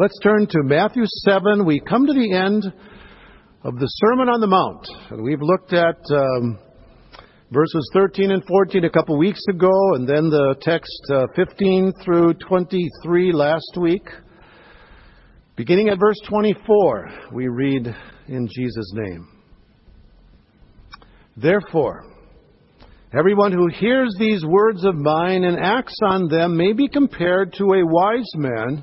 Let's turn to Matthew 7. We come to the end of the Sermon on the Mount. And we've looked at um, verses 13 and 14 a couple weeks ago, and then the text uh, 15 through 23 last week. Beginning at verse 24, we read in Jesus' name. Therefore, everyone who hears these words of mine and acts on them may be compared to a wise man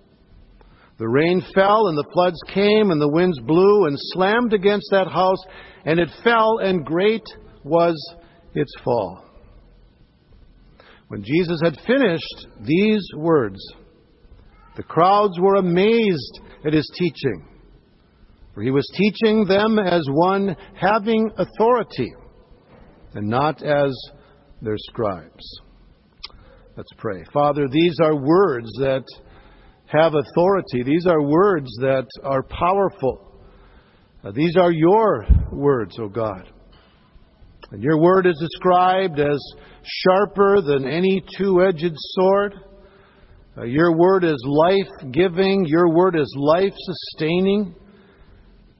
The rain fell, and the floods came, and the winds blew and slammed against that house, and it fell, and great was its fall. When Jesus had finished these words, the crowds were amazed at his teaching, for he was teaching them as one having authority, and not as their scribes. Let's pray. Father, these are words that have authority. These are words that are powerful. Uh, these are your words, O God. And your word is described as sharper than any two edged sword. Uh, your word is life giving. Your word is life sustaining.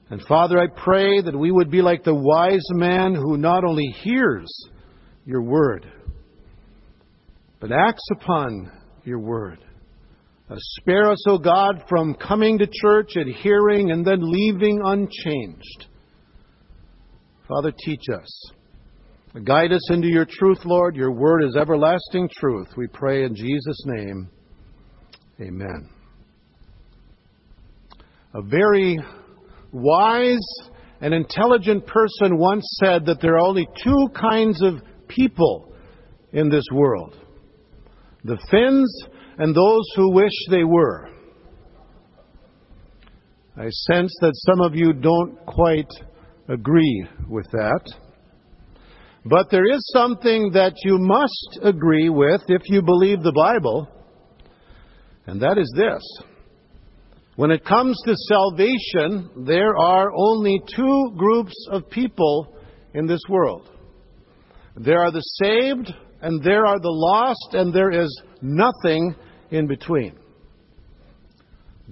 And Father, I pray that we would be like the wise man who not only hears your word, but acts upon your word. Uh, spare us, O God, from coming to church and hearing and then leaving unchanged. Father, teach us. Guide us into your truth, Lord. Your word is everlasting truth. We pray in Jesus' name. Amen. A very wise and intelligent person once said that there are only two kinds of people in this world the Finns and those who wish they were. I sense that some of you don't quite agree with that. But there is something that you must agree with if you believe the Bible, and that is this. When it comes to salvation, there are only two groups of people in this world. There are the saved, and there are the lost, and there is nothing in between.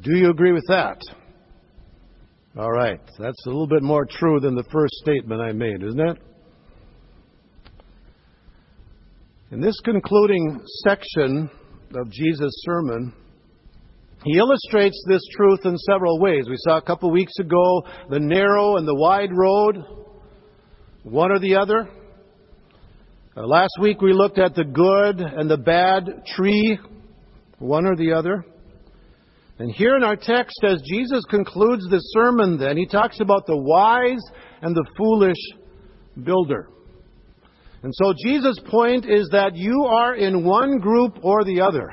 Do you agree with that? All right. That's a little bit more true than the first statement I made, isn't it? In this concluding section of Jesus' sermon, he illustrates this truth in several ways. We saw a couple weeks ago the narrow and the wide road, one or the other. Uh, last week we looked at the good and the bad tree, one or the other. And here in our text, as Jesus concludes the sermon, then, he talks about the wise and the foolish builder. And so Jesus' point is that you are in one group or the other.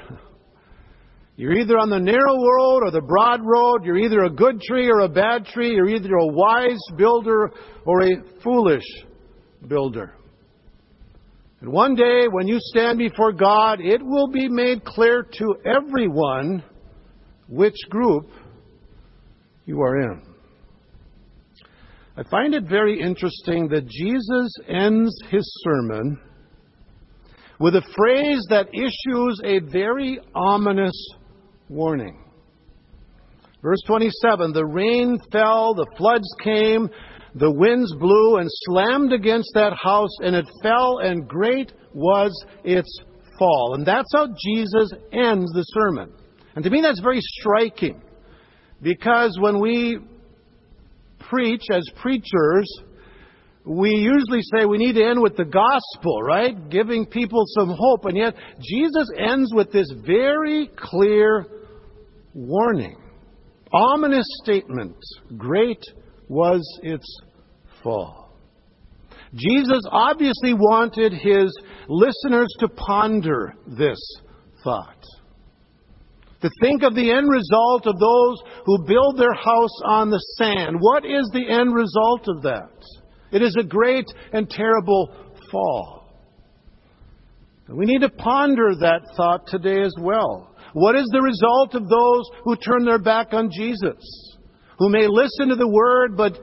You're either on the narrow road or the broad road. You're either a good tree or a bad tree. You're either a wise builder or a foolish builder. And one day, when you stand before God, it will be made clear to everyone which group you are in. I find it very interesting that Jesus ends his sermon with a phrase that issues a very ominous warning. Verse 27 The rain fell, the floods came, the winds blew and slammed against that house, and it fell, and great was its fall. And that's how Jesus ends the sermon. And to me, that's very striking because when we preach as preachers, we usually say we need to end with the gospel, right? Giving people some hope. And yet, Jesus ends with this very clear warning, ominous statement Great was its fall. Jesus obviously wanted his listeners to ponder this thought to think of the end result of those who build their house on the sand. What is the end result of that? It is a great and terrible fall. We need to ponder that thought today as well. What is the result of those who turn their back on Jesus? Who may listen to the Word but,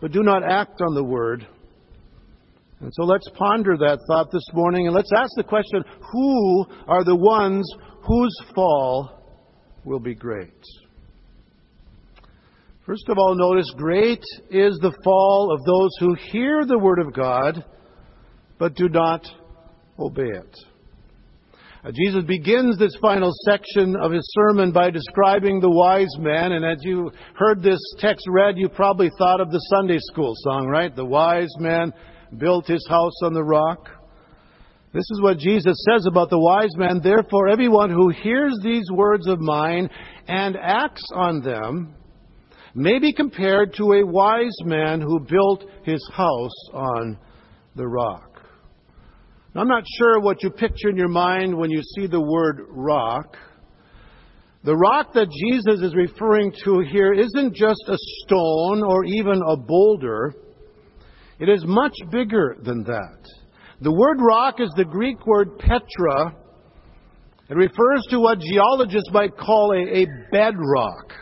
but do not act on the Word? And so let's ponder that thought this morning and let's ask the question who are the ones whose fall will be great? First of all, notice great is the fall of those who hear the Word of God but do not obey it. Uh, Jesus begins this final section of his sermon by describing the wise man, and as you heard this text read, you probably thought of the Sunday school song, right? The wise man built his house on the rock. This is what Jesus says about the wise man. Therefore, everyone who hears these words of mine and acts on them may be compared to a wise man who built his house on the rock. I'm not sure what you picture in your mind when you see the word rock. The rock that Jesus is referring to here isn't just a stone or even a boulder. It is much bigger than that. The word rock is the Greek word petra. It refers to what geologists might call a, a bedrock.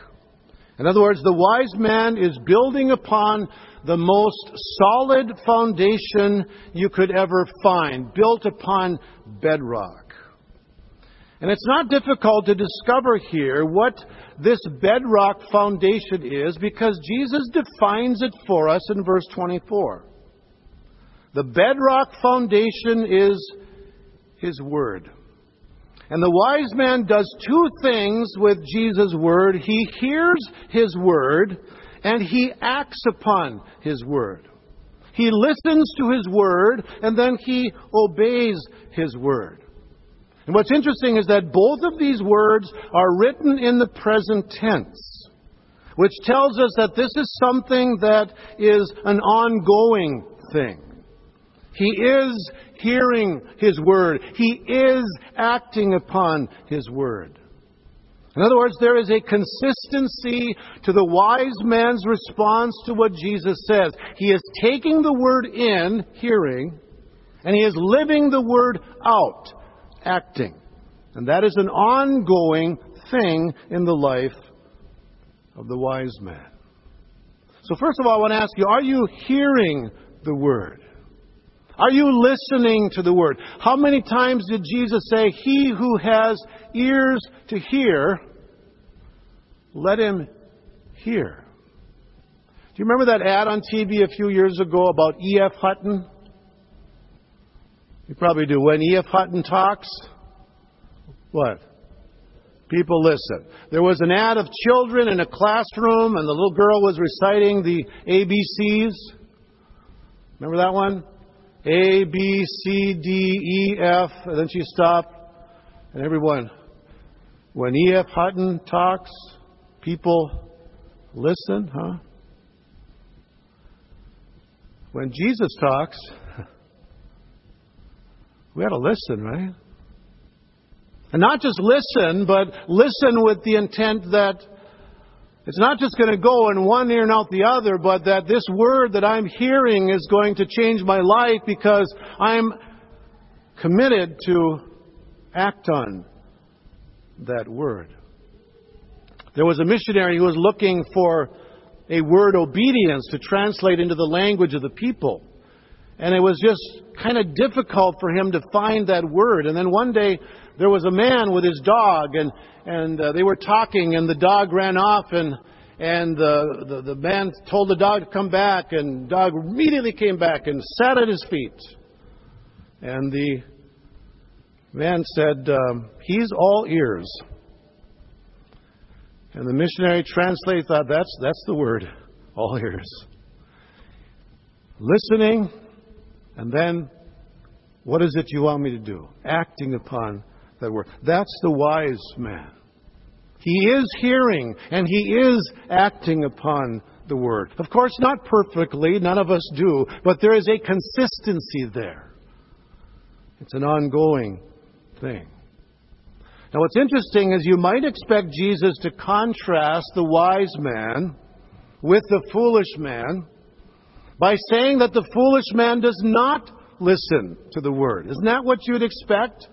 In other words, the wise man is building upon the most solid foundation you could ever find, built upon bedrock. And it's not difficult to discover here what this bedrock foundation is because Jesus defines it for us in verse 24. The bedrock foundation is His Word. And the wise man does two things with Jesus' Word. He hears His Word and he acts upon his word. He listens to his word and then he obeys his word. And what's interesting is that both of these words are written in the present tense, which tells us that this is something that is an ongoing thing. He is hearing his word. He is acting upon his word. In other words, there is a consistency to the wise man's response to what Jesus says. He is taking the word in, hearing, and he is living the word out, acting. And that is an ongoing thing in the life of the wise man. So, first of all, I want to ask you are you hearing the word? Are you listening to the word? How many times did Jesus say, He who has ears to hear, let him hear? Do you remember that ad on TV a few years ago about E.F. Hutton? You probably do. When E.F. Hutton talks, what? People listen. There was an ad of children in a classroom, and the little girl was reciting the ABCs. Remember that one? A, B, C, D, E, F, and then she stopped, and everyone, when E.F. Hutton talks, people listen, huh? When Jesus talks, we got to listen, right? And not just listen, but listen with the intent that it's not just going to go in one ear and out the other, but that this word that I'm hearing is going to change my life because I'm committed to act on that word. There was a missionary who was looking for a word obedience to translate into the language of the people. And it was just kind of difficult for him to find that word. And then one day there was a man with his dog, and and uh, they were talking, and the dog ran off, and and the, the the man told the dog to come back, and the dog immediately came back and sat at his feet. And the man said, um, "He's all ears." And the missionary translator thought, "That's that's the word, all ears." Listening, and then what is it you want me to do? Acting upon that word. That's the wise man. He is hearing and he is acting upon the word. Of course, not perfectly, none of us do, but there is a consistency there. It's an ongoing thing. Now, what's interesting is you might expect Jesus to contrast the wise man with the foolish man, by saying that the foolish man does not listen to the word. Isn't that what you'd expect?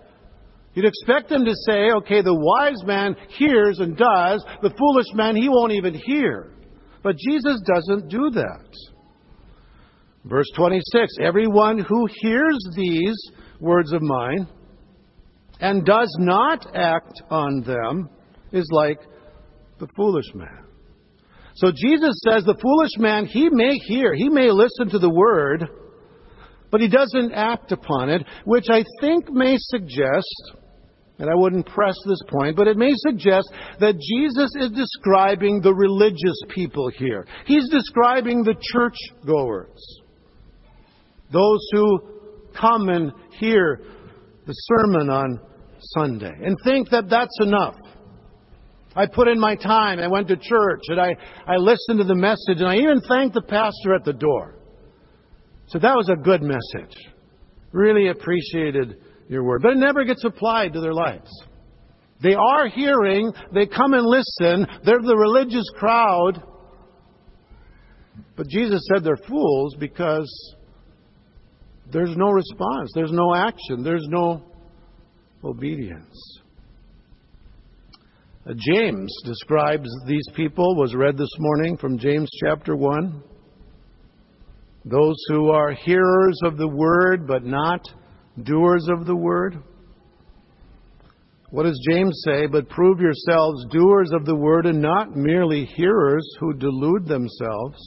You'd expect them to say, okay, the wise man hears and does, the foolish man, he won't even hear. But Jesus doesn't do that. Verse 26 Everyone who hears these words of mine and does not act on them is like the foolish man. So Jesus says the foolish man, he may hear, he may listen to the word, but he doesn't act upon it, which I think may suggest, and I wouldn't press this point, but it may suggest that Jesus is describing the religious people here. He's describing the church goers. Those who come and hear the sermon on Sunday and think that that's enough. I put in my time. I went to church and I, I listened to the message and I even thanked the pastor at the door. So that was a good message. Really appreciated your word. But it never gets applied to their lives. They are hearing, they come and listen, they're the religious crowd. But Jesus said they're fools because there's no response, there's no action, there's no obedience. Uh, James describes these people, was read this morning from James chapter 1. Those who are hearers of the word but not doers of the word. What does James say? But prove yourselves doers of the word and not merely hearers who delude themselves.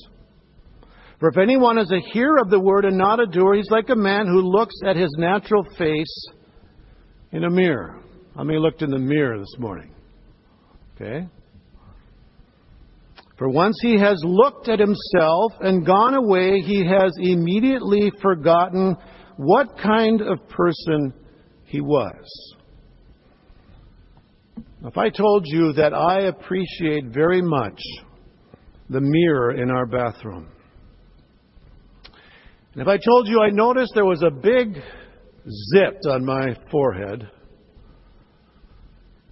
For if anyone is a hearer of the word and not a doer, he's like a man who looks at his natural face in a mirror. How many looked in the mirror this morning? Okay. For once he has looked at himself and gone away, he has immediately forgotten what kind of person he was. If I told you that I appreciate very much the mirror in our bathroom, and if I told you I noticed there was a big zit on my forehead,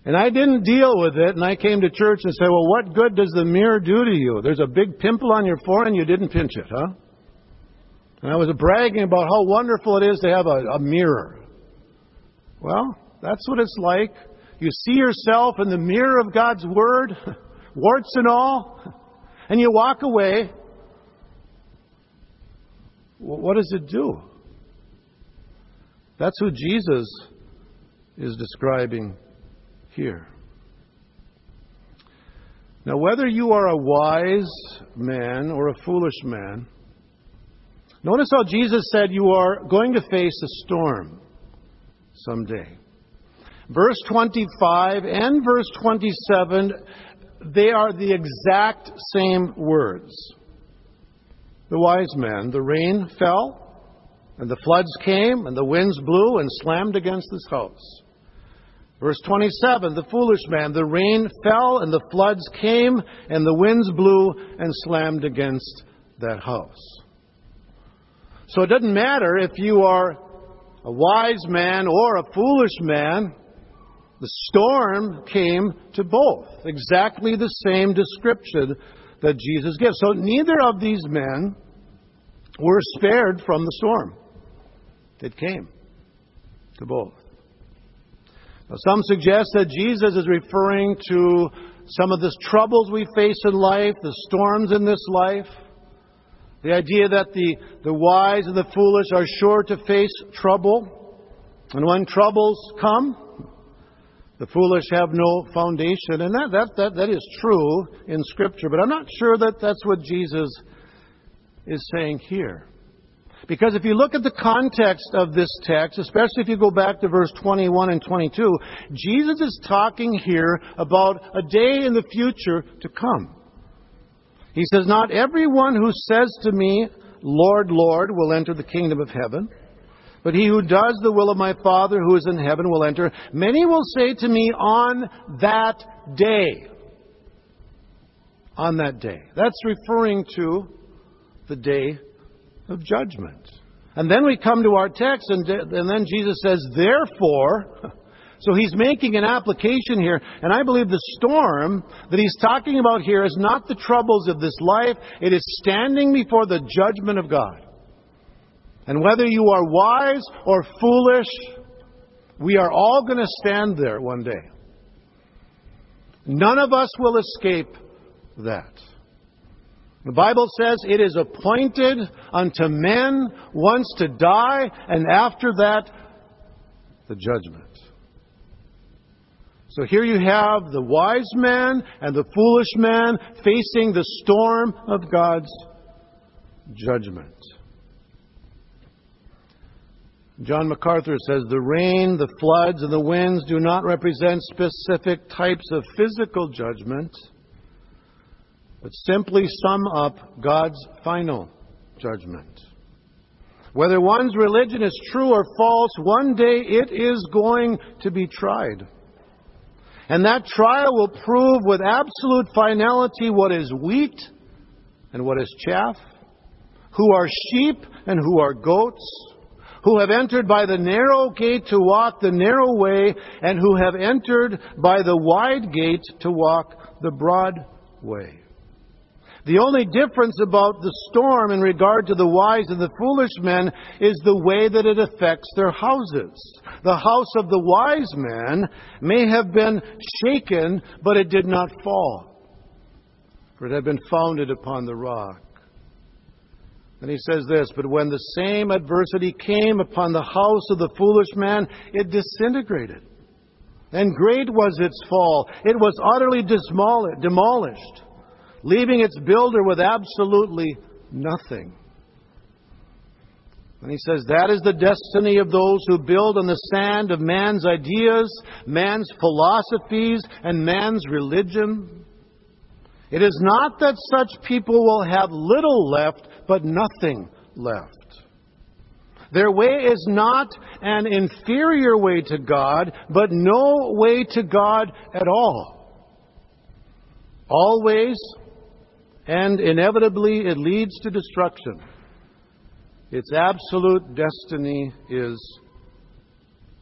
and I didn't deal with it, and I came to church and said, Well, what good does the mirror do to you? There's a big pimple on your forehead and you didn't pinch it, huh? And I was bragging about how wonderful it is to have a, a mirror. Well, that's what it's like. You see yourself in the mirror of God's Word, warts and all, and you walk away what does it do? That's who Jesus is describing here. Now, whether you are a wise man or a foolish man, notice how Jesus said you are going to face a storm someday. Verse 25 and verse 27, they are the exact same words the wise man. The rain fell, and the floods came, and the winds blew and slammed against his house. Verse 27 The foolish man, the rain fell, and the floods came, and the winds blew and slammed against that house. So it doesn't matter if you are a wise man or a foolish man, the storm came to both. Exactly the same description that Jesus gives. So neither of these men were spared from the storm. It came to both. Now, some suggest that Jesus is referring to some of the troubles we face in life, the storms in this life. The idea that the, the wise and the foolish are sure to face trouble. And when troubles come, the foolish have no foundation. And that, that, that, that is true in Scripture, but I'm not sure that that's what Jesus is saying here. Because if you look at the context of this text, especially if you go back to verse 21 and 22, Jesus is talking here about a day in the future to come. He says, Not everyone who says to me, Lord, Lord, will enter the kingdom of heaven but he who does the will of my Father who is in heaven will enter. Many will say to me on that day. On that day. That's referring to the day of judgment. And then we come to our text, and, and then Jesus says, Therefore, So he's making an application here, and I believe the storm that he's talking about here is not the troubles of this life, it is standing before the judgment of God. And whether you are wise or foolish, we are all going to stand there one day. None of us will escape that. The Bible says it is appointed unto men once to die, and after that, the judgment. So here you have the wise man and the foolish man facing the storm of God's judgment. John MacArthur says the rain, the floods, and the winds do not represent specific types of physical judgment, but simply sum up God's final judgment. Whether one's religion is true or false, one day it is going to be tried. And that trial will prove with absolute finality what is wheat and what is chaff, who are sheep and who are goats, who have entered by the narrow gate to walk the narrow way, and who have entered by the wide gate to walk the broad way. The only difference about the storm in regard to the wise and the foolish men is the way that it affects their houses. The house of the wise man may have been shaken, but it did not fall, for it had been founded upon the rock. And he says this, but when the same adversity came upon the house of the foolish man, it disintegrated. And great was its fall. It was utterly demolished, leaving its builder with absolutely nothing. And he says that is the destiny of those who build on the sand of man's ideas, man's philosophies, and man's religion. It is not that such people will have little left, but nothing left. Their way is not an inferior way to God, but no way to God at all. Always and inevitably it leads to destruction. Its absolute destiny is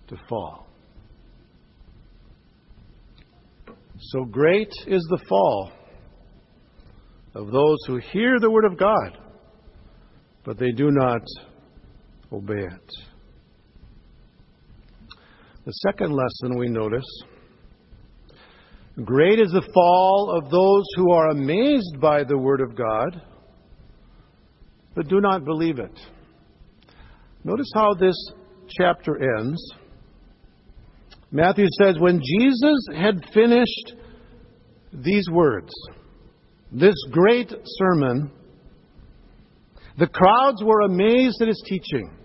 to fall. So great is the fall of those who hear the Word of God, but they do not obey it. The second lesson we notice great is the fall of those who are amazed by the Word of God, but do not believe it. Notice how this chapter ends. Matthew says, When Jesus had finished these words, this great sermon, the crowds were amazed at his teaching.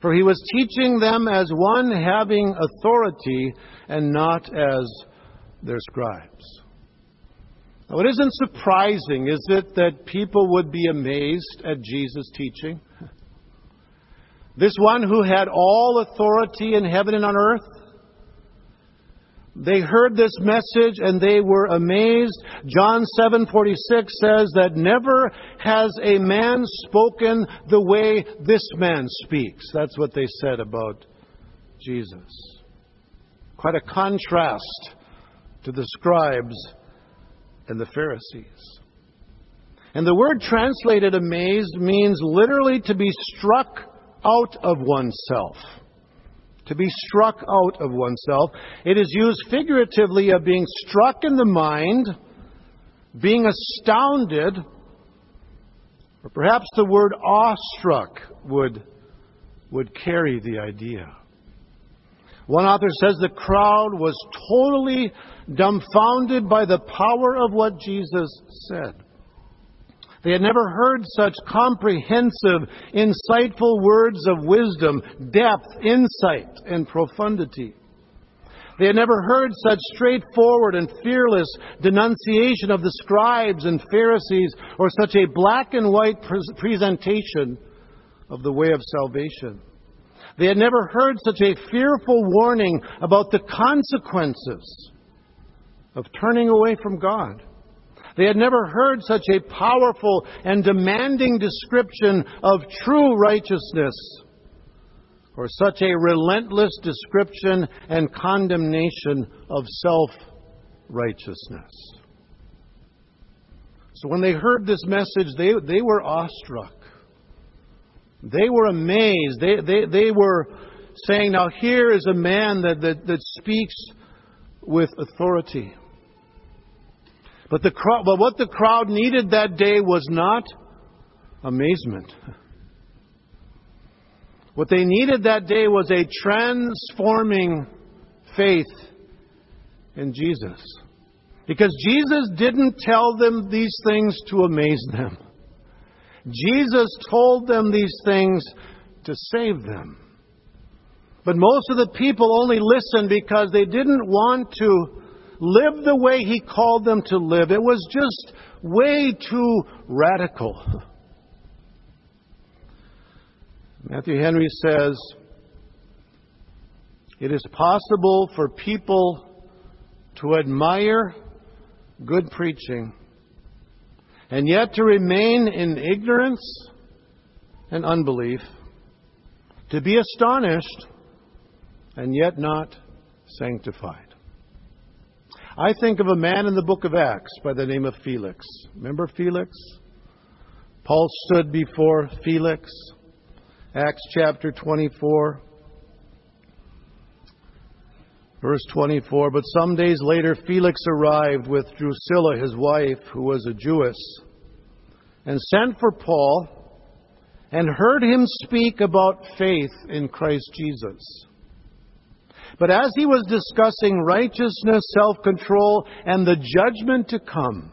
For he was teaching them as one having authority and not as their scribes. Now, it isn't surprising, is it, that people would be amazed at Jesus' teaching? This one who had all authority in heaven and on earth. They heard this message and they were amazed. John 7:46 says that never has a man spoken the way this man speaks. That's what they said about Jesus. Quite a contrast to the scribes and the Pharisees. And the word translated amazed means literally to be struck out of oneself. To be struck out of oneself. It is used figuratively of being struck in the mind, being astounded, or perhaps the word awestruck would, would carry the idea. One author says the crowd was totally dumbfounded by the power of what Jesus said. They had never heard such comprehensive, insightful words of wisdom, depth, insight, and profundity. They had never heard such straightforward and fearless denunciation of the scribes and Pharisees or such a black and white presentation of the way of salvation. They had never heard such a fearful warning about the consequences of turning away from God. They had never heard such a powerful and demanding description of true righteousness or such a relentless description and condemnation of self righteousness. So when they heard this message, they, they were awestruck. They were amazed. They, they, they were saying, Now here is a man that, that, that speaks with authority. But, the but what the crowd needed that day was not amazement. What they needed that day was a transforming faith in Jesus. Because Jesus didn't tell them these things to amaze them. Jesus told them these things to save them. But most of the people only listened because they didn't want to live the way He called them to live. It was just way too radical. Matthew Henry says, It is possible for people to admire good preaching and yet to remain in ignorance and unbelief, to be astonished and yet not sanctified. I think of a man in the book of Acts by the name of Felix. Remember Felix? Paul stood before Felix. Acts chapter 24. Verse 24 But some days later, Felix arrived with Drusilla, his wife, who was a Jewess, and sent for Paul and heard him speak about faith in Christ Jesus. But as he was discussing righteousness, self control, and the judgment to come,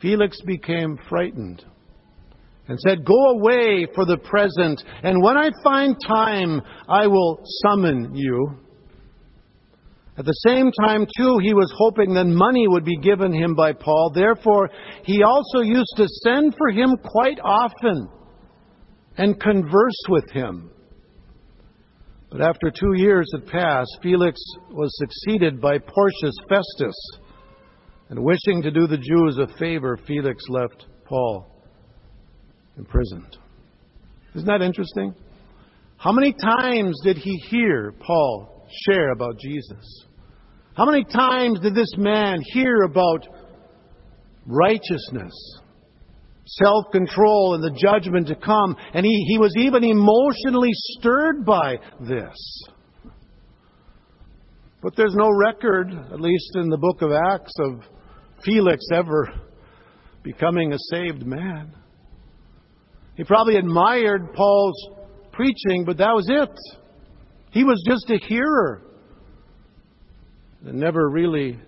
Felix became frightened and said, Go away for the present, and when I find time, I will summon you. At the same time, too, he was hoping that money would be given him by Paul. Therefore, he also used to send for him quite often and converse with him. But after two years had passed, Felix was succeeded by Porcius Festus. And wishing to do the Jews a favor, Felix left Paul imprisoned. Isn't that interesting? How many times did he hear Paul share about Jesus? How many times did this man hear about righteousness, self control, and the judgment to come? And he, he was even emotionally stirred by this. But there's no record, at least in the book of Acts, of Felix ever becoming a saved man. He probably admired Paul's preaching, but that was it. He was just a hearer that never really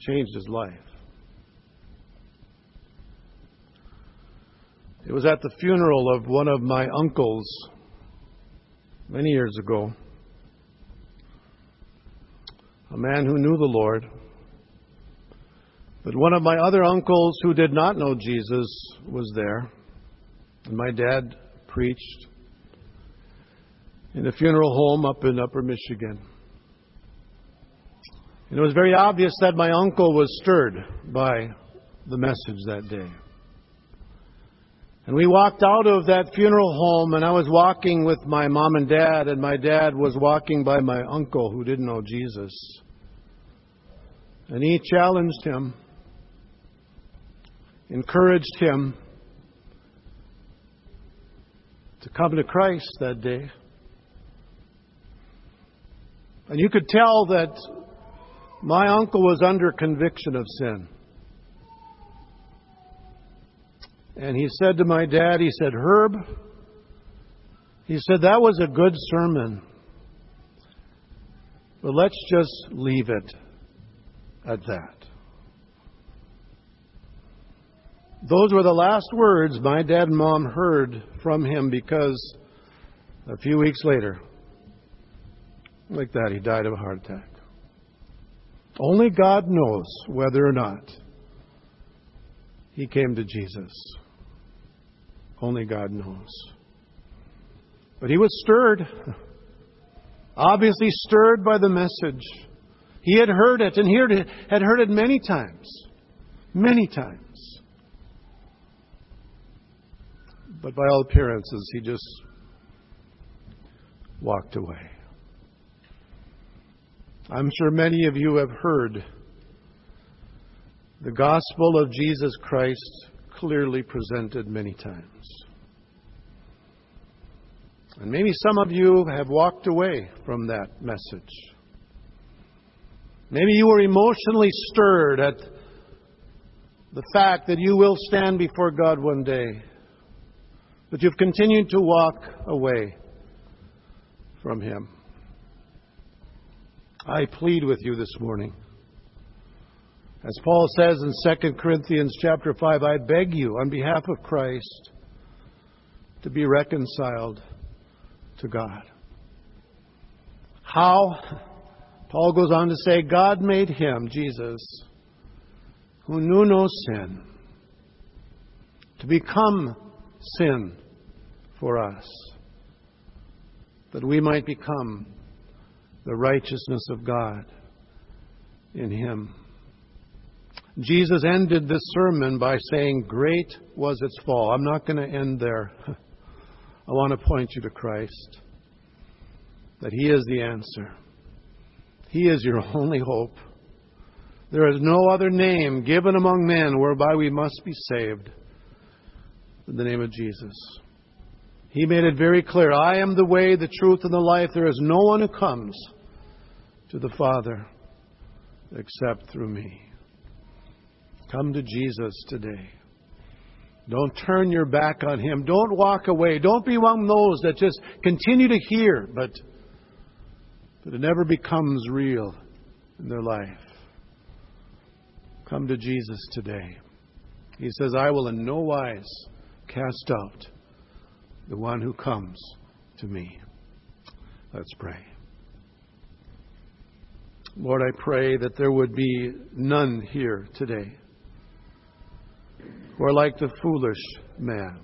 changed his life. It was at the funeral of one of my uncles many years ago. A man who knew the Lord. But one of my other uncles who did not know Jesus was there. And my dad preached in a funeral home up in Upper Michigan. And it was very obvious that my uncle was stirred by the message that day. And we walked out of that funeral home, and I was walking with my mom and dad, and my dad was walking by my uncle who didn't know Jesus. And he challenged him, encouraged him to come to Christ that day. And you could tell that my uncle was under conviction of sin. And he said to my dad, he said, Herb, he said, that was a good sermon. But let's just leave it at that. Those were the last words my dad and mom heard from him because a few weeks later, like that, he died of a heart attack. Only God knows whether or not he came to Jesus. Only God knows. But he was stirred, obviously stirred by the message. He had heard it and he had heard it many times. Many times. But by all appearances, he just walked away. I'm sure many of you have heard the gospel of Jesus Christ clearly presented many times. And maybe some of you have walked away from that message. Maybe you were emotionally stirred at the fact that you will stand before God one day, but you've continued to walk away from Him. I plead with you this morning. As Paul says in 2 Corinthians chapter 5, I beg you on behalf of Christ to be reconciled to God. How? Paul goes on to say, God made him, Jesus, who knew no sin, to become sin for us, that we might become the righteousness of God in him. Jesus ended this sermon by saying, Great was its fall. I'm not going to end there. I want to point you to Christ, that He is the answer. He is your only hope. There is no other name given among men whereby we must be saved in the name of Jesus. He made it very clear I am the way, the truth, and the life. There is no one who comes to the Father except through me. Come to Jesus today. Don't turn your back on Him. Don't walk away. Don't be among those that just continue to hear, but, but it never becomes real in their life. Come to Jesus today. He says, I will in no wise cast out the one who comes to me. Let's pray. Lord, I pray that there would be none here today who are like the foolish man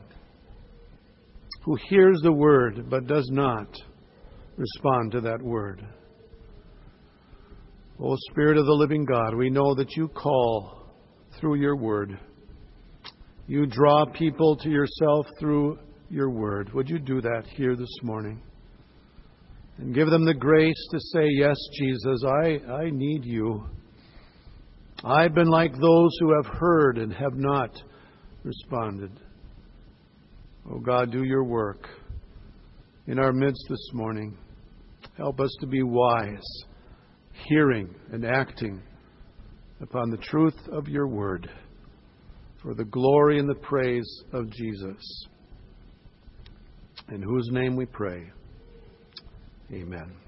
who hears the word but does not respond to that word. O Spirit of the living God, we know that you call through your word. You draw people to yourself through your word. Would you do that here this morning? And give them the grace to say, Yes, Jesus, I, I need you. I've been like those who have heard and have not responded. Oh God, do your work in our midst this morning. Help us to be wise, hearing and acting upon the truth of your word for the glory and the praise of Jesus. In whose name we pray. Amen.